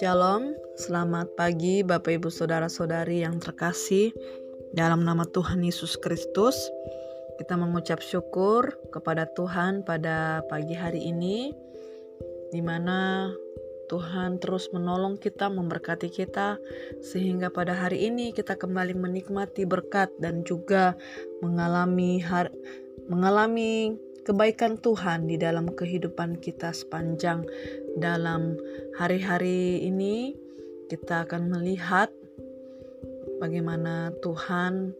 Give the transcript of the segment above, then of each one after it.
Shalom, selamat pagi Bapak Ibu Saudara-saudari yang terkasih dalam nama Tuhan Yesus Kristus. Kita mengucap syukur kepada Tuhan pada pagi hari ini di mana Tuhan terus menolong kita, memberkati kita sehingga pada hari ini kita kembali menikmati berkat dan juga mengalami har mengalami kebaikan Tuhan di dalam kehidupan kita sepanjang dalam hari-hari ini kita akan melihat bagaimana Tuhan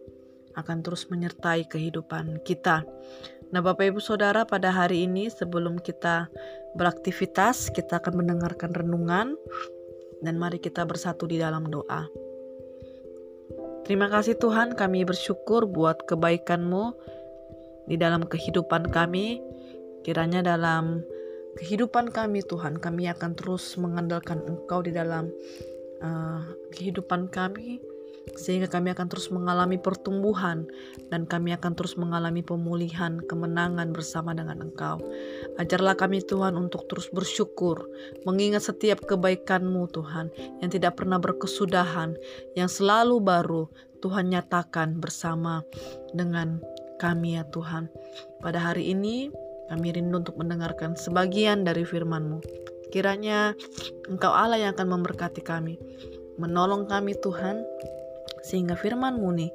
akan terus menyertai kehidupan kita. Nah, Bapak Ibu Saudara, pada hari ini sebelum kita beraktivitas, kita akan mendengarkan renungan dan mari kita bersatu di dalam doa. Terima kasih Tuhan, kami bersyukur buat kebaikan-Mu di dalam kehidupan kami. Kiranya dalam kehidupan kami Tuhan, kami akan terus mengandalkan Engkau di dalam uh, kehidupan kami sehingga kami akan terus mengalami pertumbuhan dan kami akan terus mengalami pemulihan, kemenangan bersama dengan Engkau. Ajarlah kami Tuhan untuk terus bersyukur, mengingat setiap kebaikan-Mu Tuhan yang tidak pernah berkesudahan, yang selalu baru Tuhan nyatakan bersama dengan kami ya Tuhan. Pada hari ini kami rindu untuk mendengarkan sebagian dari firman-Mu. Kiranya Engkau Allah yang akan memberkati kami, menolong kami Tuhan, sehingga firman-Mu nih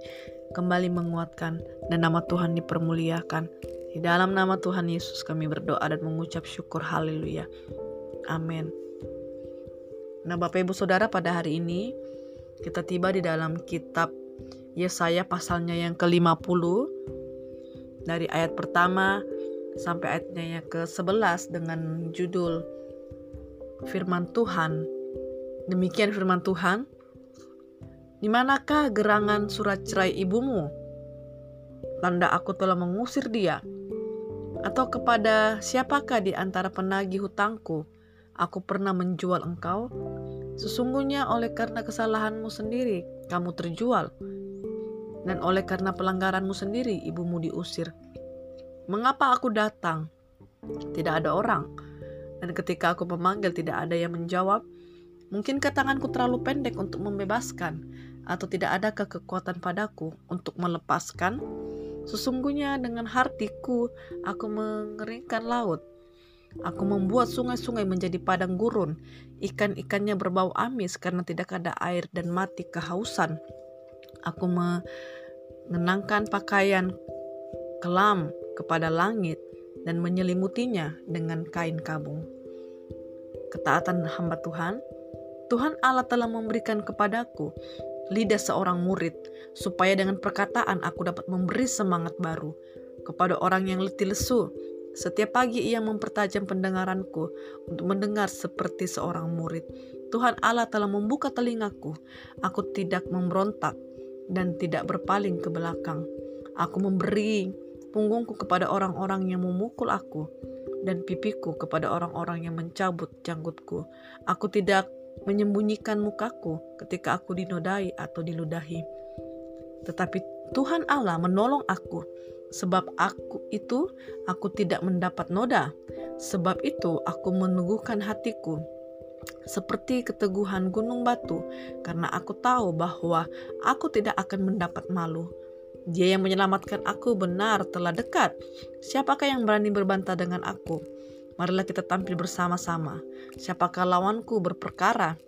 kembali menguatkan dan nama Tuhan dipermuliakan. Di dalam nama Tuhan Yesus kami berdoa dan mengucap syukur haleluya. Amin. Nah Bapak Ibu Saudara pada hari ini kita tiba di dalam kitab Yesaya pasalnya yang ke-50 dari ayat pertama sampai ayatnya yang ke-11 dengan judul firman Tuhan. Demikian firman Tuhan. Di manakah gerangan surat cerai ibumu? Tanda aku telah mengusir dia. Atau kepada siapakah di antara penagih hutangku aku pernah menjual engkau? Sesungguhnya oleh karena kesalahanmu sendiri kamu terjual dan oleh karena pelanggaranmu sendiri ibumu diusir. Mengapa aku datang? Tidak ada orang. Dan ketika aku memanggil tidak ada yang menjawab. Mungkin tanganku terlalu pendek untuk membebaskan atau tidak ada kekuatan padaku untuk melepaskan? Sesungguhnya dengan hatiku aku mengeringkan laut. Aku membuat sungai-sungai menjadi padang gurun. Ikan-ikannya berbau amis karena tidak ada air dan mati kehausan. Aku mengenangkan pakaian kelam kepada langit dan menyelimutinya dengan kain kabung. Ketaatan hamba Tuhan, Tuhan Allah telah memberikan kepadaku lidah seorang murid, supaya dengan perkataan aku dapat memberi semangat baru kepada orang yang letih lesu. Setiap pagi ia mempertajam pendengaranku untuk mendengar seperti seorang murid. Tuhan Allah telah membuka telingaku. Aku tidak memberontak dan tidak berpaling ke belakang. Aku memberi punggungku kepada orang-orang yang memukul aku dan pipiku kepada orang-orang yang mencabut janggutku. Aku tidak menyembunyikan mukaku ketika aku dinodai atau diludahi. Tetapi Tuhan Allah menolong aku, sebab aku itu aku tidak mendapat noda. Sebab itu aku meneguhkan hatiku seperti keteguhan gunung batu, karena aku tahu bahwa aku tidak akan mendapat malu. Dia yang menyelamatkan aku benar telah dekat. Siapakah yang berani berbantah dengan aku? Marilah kita tampil bersama-sama. Siapakah lawanku berperkara?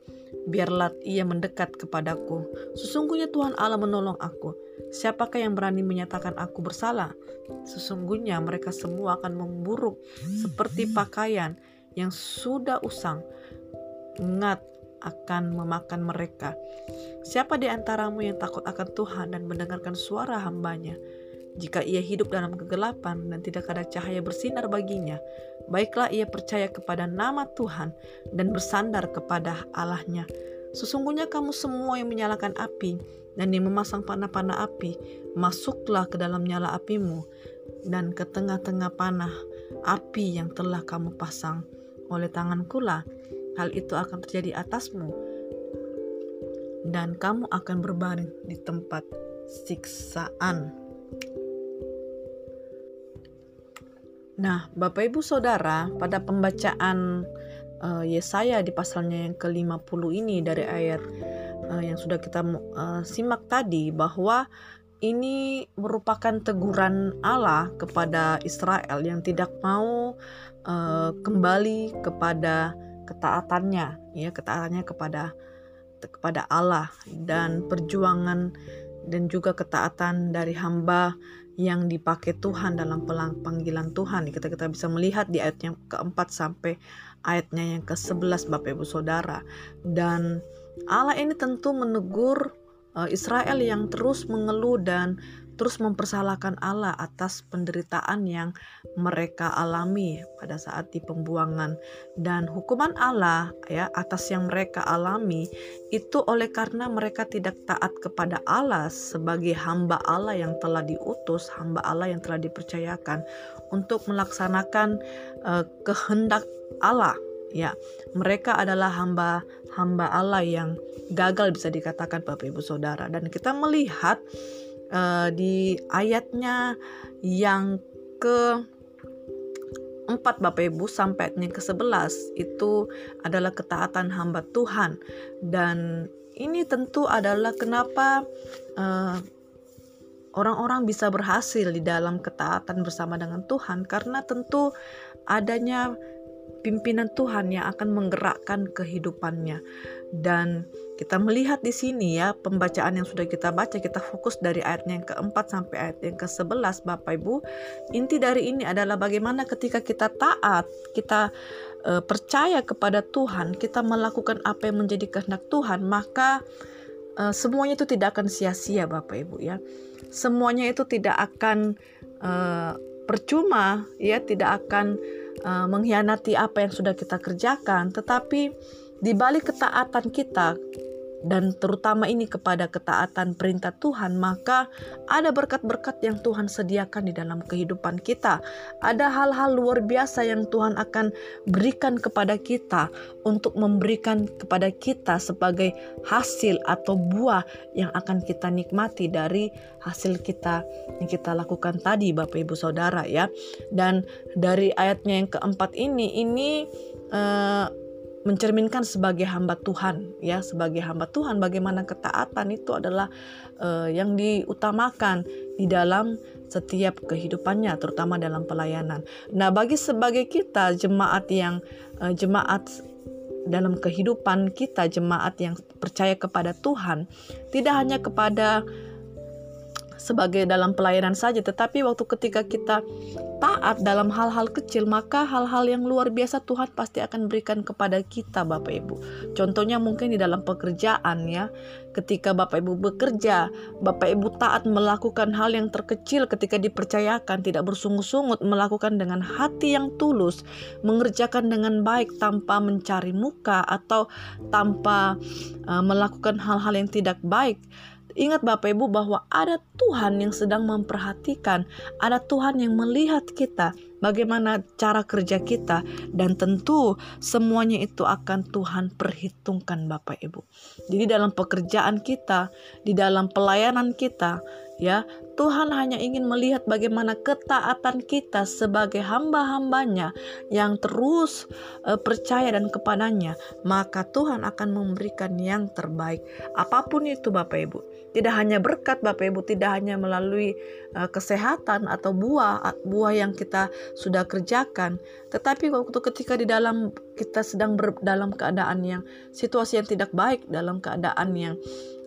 Biarlah ia mendekat kepadaku. Sesungguhnya Tuhan Allah menolong aku. Siapakah yang berani menyatakan aku bersalah? Sesungguhnya mereka semua akan memburuk seperti pakaian yang sudah usang ingat akan memakan mereka. Siapa di antaramu yang takut akan Tuhan dan mendengarkan suara hambanya? Jika ia hidup dalam kegelapan dan tidak ada cahaya bersinar baginya, baiklah ia percaya kepada nama Tuhan dan bersandar kepada Allahnya. Sesungguhnya kamu semua yang menyalakan api dan yang memasang panah-panah api, masuklah ke dalam nyala apimu dan ke tengah-tengah panah api yang telah kamu pasang. Oleh tanganku lah hal itu akan terjadi atasmu dan kamu akan berbaring di tempat siksaan. Nah, Bapak Ibu Saudara, pada pembacaan uh, Yesaya di pasalnya yang ke-50 ini dari ayat uh, yang sudah kita uh, simak tadi bahwa ini merupakan teguran Allah kepada Israel yang tidak mau uh, kembali kepada ketaatannya, ya ketaatannya kepada kepada Allah dan perjuangan dan juga ketaatan dari hamba yang dipakai Tuhan dalam panggilan Tuhan. Kita kita bisa melihat di ayat yang keempat sampai ayatnya yang ke-11 Bapak Ibu Saudara. Dan Allah ini tentu menegur Israel yang terus mengeluh dan terus mempersalahkan Allah atas penderitaan yang mereka alami pada saat di pembuangan. Dan hukuman Allah ya atas yang mereka alami itu oleh karena mereka tidak taat kepada Allah sebagai hamba Allah yang telah diutus, hamba Allah yang telah dipercayakan untuk melaksanakan uh, kehendak Allah ya mereka adalah hamba hamba Allah yang gagal bisa dikatakan Bapak Ibu Saudara. Dan kita melihat uh, di ayatnya yang ke 4 Bapak Ibu sampai ayatnya ke-11 itu adalah ketaatan hamba Tuhan. Dan ini tentu adalah kenapa uh, orang-orang bisa berhasil di dalam ketaatan bersama dengan Tuhan. Karena tentu adanya pimpinan Tuhan yang akan menggerakkan kehidupannya. Dan kita melihat di sini ya pembacaan yang sudah kita baca kita fokus dari ayat yang keempat sampai ayat yang ke-11 Bapak Ibu. Inti dari ini adalah bagaimana ketika kita taat, kita e, percaya kepada Tuhan, kita melakukan apa yang menjadi kehendak Tuhan, maka e, semuanya itu tidak akan sia-sia Bapak Ibu ya. Semuanya itu tidak akan e, percuma ya, tidak akan uh, mengkhianati apa yang sudah kita kerjakan, tetapi di balik ketaatan kita dan terutama ini kepada ketaatan perintah Tuhan, maka ada berkat-berkat yang Tuhan sediakan di dalam kehidupan kita. Ada hal-hal luar biasa yang Tuhan akan berikan kepada kita untuk memberikan kepada kita sebagai hasil atau buah yang akan kita nikmati dari hasil kita yang kita lakukan tadi Bapak Ibu Saudara ya. Dan dari ayatnya yang keempat ini ini uh, mencerminkan sebagai hamba Tuhan ya sebagai hamba Tuhan bagaimana ketaatan itu adalah uh, yang diutamakan di dalam setiap kehidupannya terutama dalam pelayanan. Nah, bagi sebagai kita jemaat yang uh, jemaat dalam kehidupan kita jemaat yang percaya kepada Tuhan tidak hanya kepada sebagai dalam pelayanan saja, tetapi waktu ketika kita taat dalam hal-hal kecil, maka hal-hal yang luar biasa Tuhan pasti akan berikan kepada kita, Bapak Ibu. Contohnya mungkin di dalam pekerjaan ya, ketika Bapak Ibu bekerja, Bapak Ibu taat melakukan hal yang terkecil ketika dipercayakan, tidak bersungut-sungut, melakukan dengan hati yang tulus, mengerjakan dengan baik tanpa mencari muka atau tanpa uh, melakukan hal-hal yang tidak baik Ingat Bapak Ibu bahwa ada Tuhan yang sedang memperhatikan, ada Tuhan yang melihat kita, bagaimana cara kerja kita dan tentu semuanya itu akan Tuhan perhitungkan Bapak Ibu. Jadi dalam pekerjaan kita, di dalam pelayanan kita, ya Tuhan hanya ingin melihat bagaimana ketaatan kita sebagai hamba-hambanya yang terus uh, percaya dan kepadanya maka Tuhan akan memberikan yang terbaik. Apa pun itu Bapak Ibu. Tidak hanya berkat Bapak Ibu tidak hanya melalui uh, kesehatan atau buah buah yang kita sudah kerjakan tetapi waktu ketika di dalam kita sedang dalam keadaan yang situasi yang tidak baik dalam keadaan yang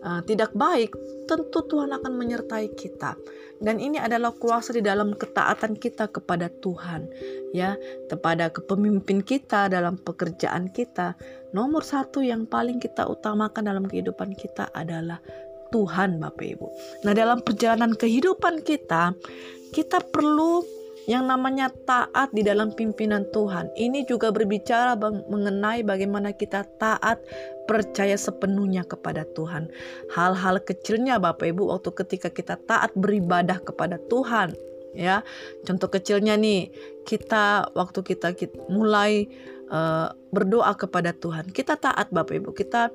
uh, tidak baik tentu Tuhan akan menyertai kita. Dan ini adalah kuasa di dalam ketaatan kita kepada Tuhan ya kepada kepemimpin kita dalam pekerjaan kita. Nomor satu yang paling kita utamakan dalam kehidupan kita adalah Tuhan Bapak Ibu. Nah dalam perjalanan kehidupan kita kita perlu yang namanya taat di dalam pimpinan Tuhan. Ini juga berbicara mengenai bagaimana kita taat percaya sepenuhnya kepada Tuhan. Hal-hal kecilnya Bapak Ibu waktu ketika kita taat beribadah kepada Tuhan ya. Contoh kecilnya nih, kita waktu kita, kita mulai uh, berdoa kepada Tuhan. Kita taat Bapak Ibu. Kita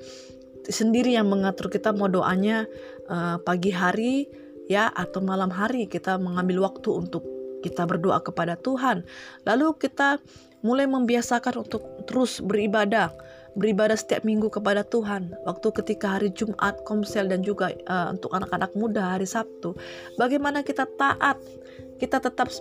sendiri yang mengatur kita mau doanya uh, pagi hari ya atau malam hari kita mengambil waktu untuk kita berdoa kepada Tuhan. Lalu kita mulai membiasakan untuk terus beribadah, beribadah setiap minggu kepada Tuhan. Waktu ketika hari Jumat, Komsel dan juga uh, untuk anak-anak muda hari Sabtu, bagaimana kita taat, kita tetap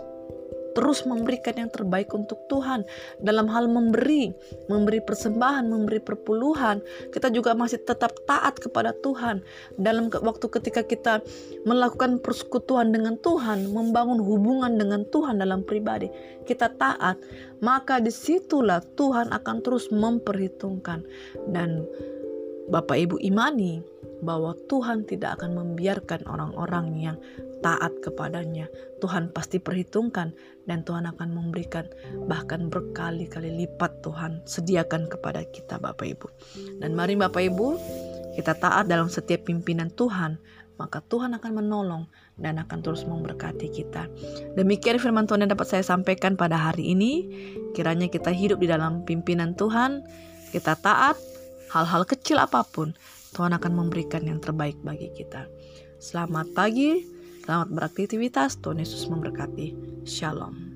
terus memberikan yang terbaik untuk Tuhan dalam hal memberi, memberi persembahan, memberi perpuluhan. Kita juga masih tetap taat kepada Tuhan dalam waktu ketika kita melakukan persekutuan dengan Tuhan, membangun hubungan dengan Tuhan dalam pribadi. Kita taat, maka di situlah Tuhan akan terus memperhitungkan dan Bapak Ibu imani bahwa Tuhan tidak akan membiarkan orang-orang yang taat kepadanya. Tuhan pasti perhitungkan dan Tuhan akan memberikan bahkan berkali-kali lipat Tuhan sediakan kepada kita Bapak Ibu. Dan mari Bapak Ibu kita taat dalam setiap pimpinan Tuhan maka Tuhan akan menolong dan akan terus memberkati kita. Demikian firman Tuhan yang dapat saya sampaikan pada hari ini. Kiranya kita hidup di dalam pimpinan Tuhan, kita taat, hal-hal kecil apa pun, Tuhan akan memberikan yang terbaik bagi kita. Selamat pagi, Selamat beraktivitas, Tuhan Yesus memberkati. Shalom.